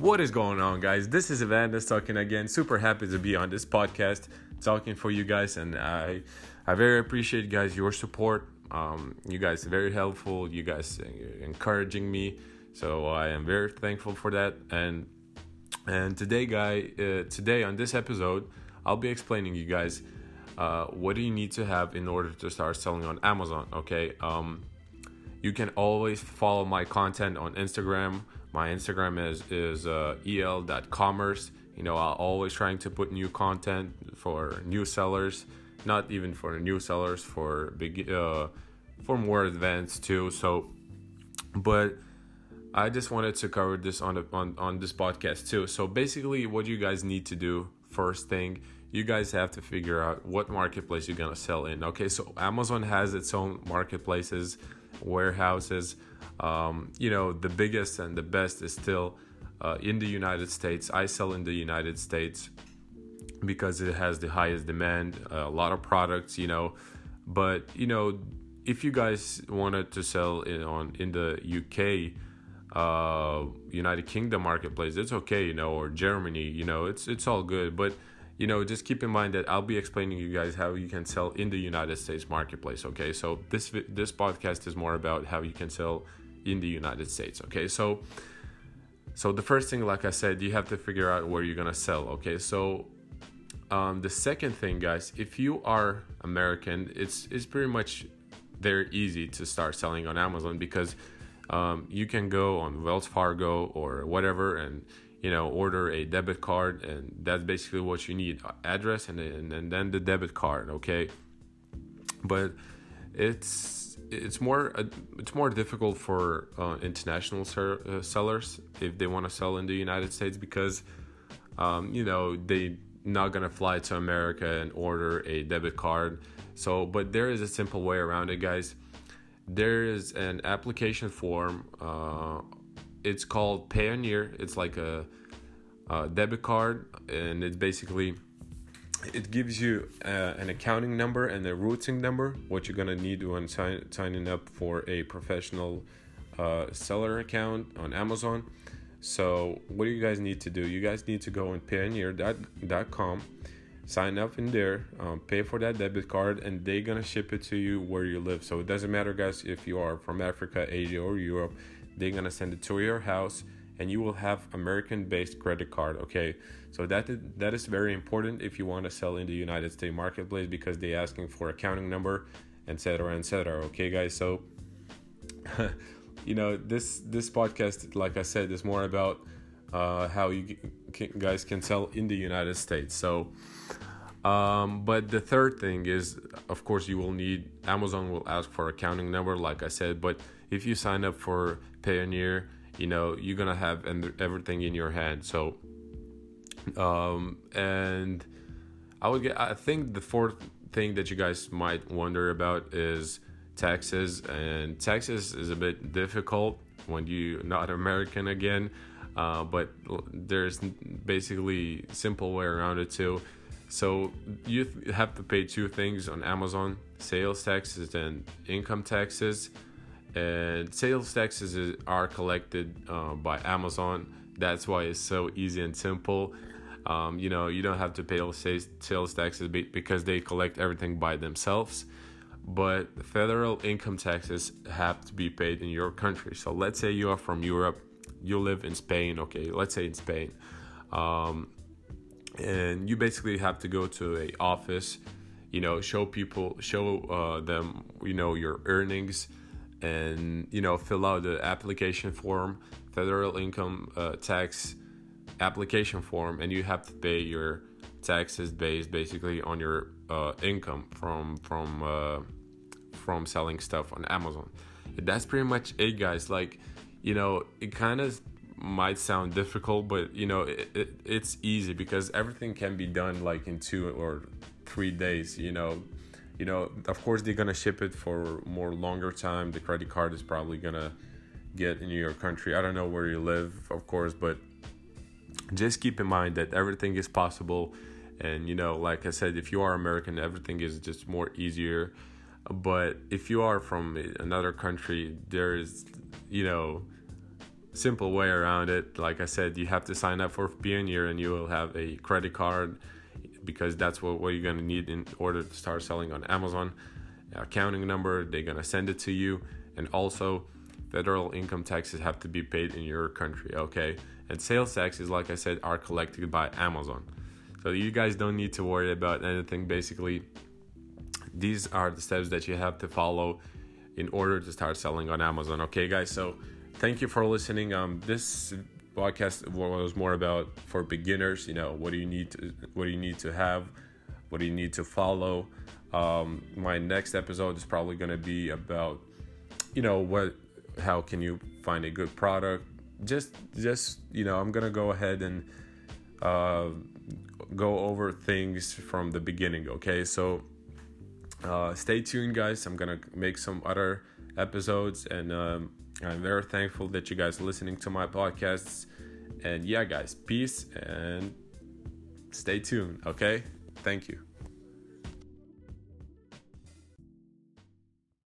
What is going on, guys? This is Evander talking again. Super happy to be on this podcast, talking for you guys, and I, I very appreciate guys your support. Um, you guys are very helpful. You guys encouraging me, so I am very thankful for that. And and today, guy, uh, today on this episode, I'll be explaining you guys uh, what do you need to have in order to start selling on Amazon. Okay. Um, you can always follow my content on Instagram. My Instagram is is uh, el.commerce. You know, I'm always trying to put new content for new sellers, not even for new sellers, for big, uh, for more advanced too. So, but I just wanted to cover this on, a, on on this podcast too. So basically, what you guys need to do first thing, you guys have to figure out what marketplace you're gonna sell in. Okay, so Amazon has its own marketplaces warehouses. Um, you know, the biggest and the best is still uh, in the United States. I sell in the United States because it has the highest demand, a lot of products, you know. But, you know, if you guys wanted to sell in, on in the UK, uh, United Kingdom marketplace, it's okay, you know, or Germany, you know, it's it's all good. But you know, just keep in mind that I'll be explaining you guys how you can sell in the United States marketplace. Okay, so this this podcast is more about how you can sell in the United States. Okay, so so the first thing, like I said, you have to figure out where you're gonna sell. Okay, so um, the second thing, guys, if you are American, it's it's pretty much very easy to start selling on Amazon because um, you can go on Wells Fargo or whatever and you know order a debit card and that's basically what you need address and, and, and then the debit card okay? But it's it's more uh, it's more difficult for uh, international ser- uh, sellers if they want to sell in the United States because um, you know they not gonna fly to America and order a debit card. So but there is a simple way around it guys. There is an application form uh, it's called Payoneer. It's like a, a, debit card, and it's basically it gives you uh, an accounting number and a routing number, what you're gonna need when sign, signing up for a professional uh, seller account on Amazon. So what do you guys need to do? You guys need to go on Payoneer.com, sign up in there, um, pay for that debit card, and they're gonna ship it to you where you live. So it doesn't matter, guys, if you are from Africa, Asia, or Europe they're gonna send it to your house and you will have american based credit card okay so that that is very important if you want to sell in the united states marketplace because they're asking for accounting number etc etc okay guys so you know this this podcast like i said is more about uh, how you guys can sell in the united states so um, but the third thing is, of course, you will need Amazon will ask for accounting number, like I said. But if you sign up for Payoneer, you know you're gonna have everything in your hand. So, um, and I would get. I think the fourth thing that you guys might wonder about is taxes, and taxes is a bit difficult when you're not American again. Uh, but there's basically simple way around it too so you have to pay two things on Amazon: sales taxes and income taxes. And sales taxes are collected uh, by Amazon. That's why it's so easy and simple. Um, you know, you don't have to pay sales taxes because they collect everything by themselves. But federal income taxes have to be paid in your country. So let's say you are from Europe, you live in Spain. Okay, let's say in Spain. Um, and you basically have to go to a office you know show people show uh, them you know your earnings and you know fill out the application form federal income uh, tax application form and you have to pay your taxes based basically on your uh, income from from uh, from selling stuff on amazon that's pretty much it guys like you know it kind of might sound difficult, but you know it, it, it's easy because everything can be done like in two or three days. You know, you know. Of course, they're gonna ship it for more longer time. The credit card is probably gonna get in your country. I don't know where you live, of course, but just keep in mind that everything is possible. And you know, like I said, if you are American, everything is just more easier. But if you are from another country, there is, you know, simple way around it. Like I said, you have to sign up for Payoneer and you will have a credit card because that's what, what you're going to need in order to start selling on Amazon. Accounting number, they're going to send it to you. And also, federal income taxes have to be paid in your country, okay? And sales taxes, like I said, are collected by Amazon. So you guys don't need to worry about anything. Basically, these are the steps that you have to follow in order to start selling on Amazon, okay, guys? So thank you for listening. Um, this podcast was more about for beginners. You know, what do you need to what do you need to have, what do you need to follow. Um, my next episode is probably going to be about, you know, what how can you find a good product. Just just you know, I'm gonna go ahead and uh, go over things from the beginning. Okay, so. Uh, stay tuned, guys. I'm gonna make some other episodes, and um, I'm very thankful that you guys are listening to my podcasts. And yeah, guys, peace and stay tuned, okay? Thank you.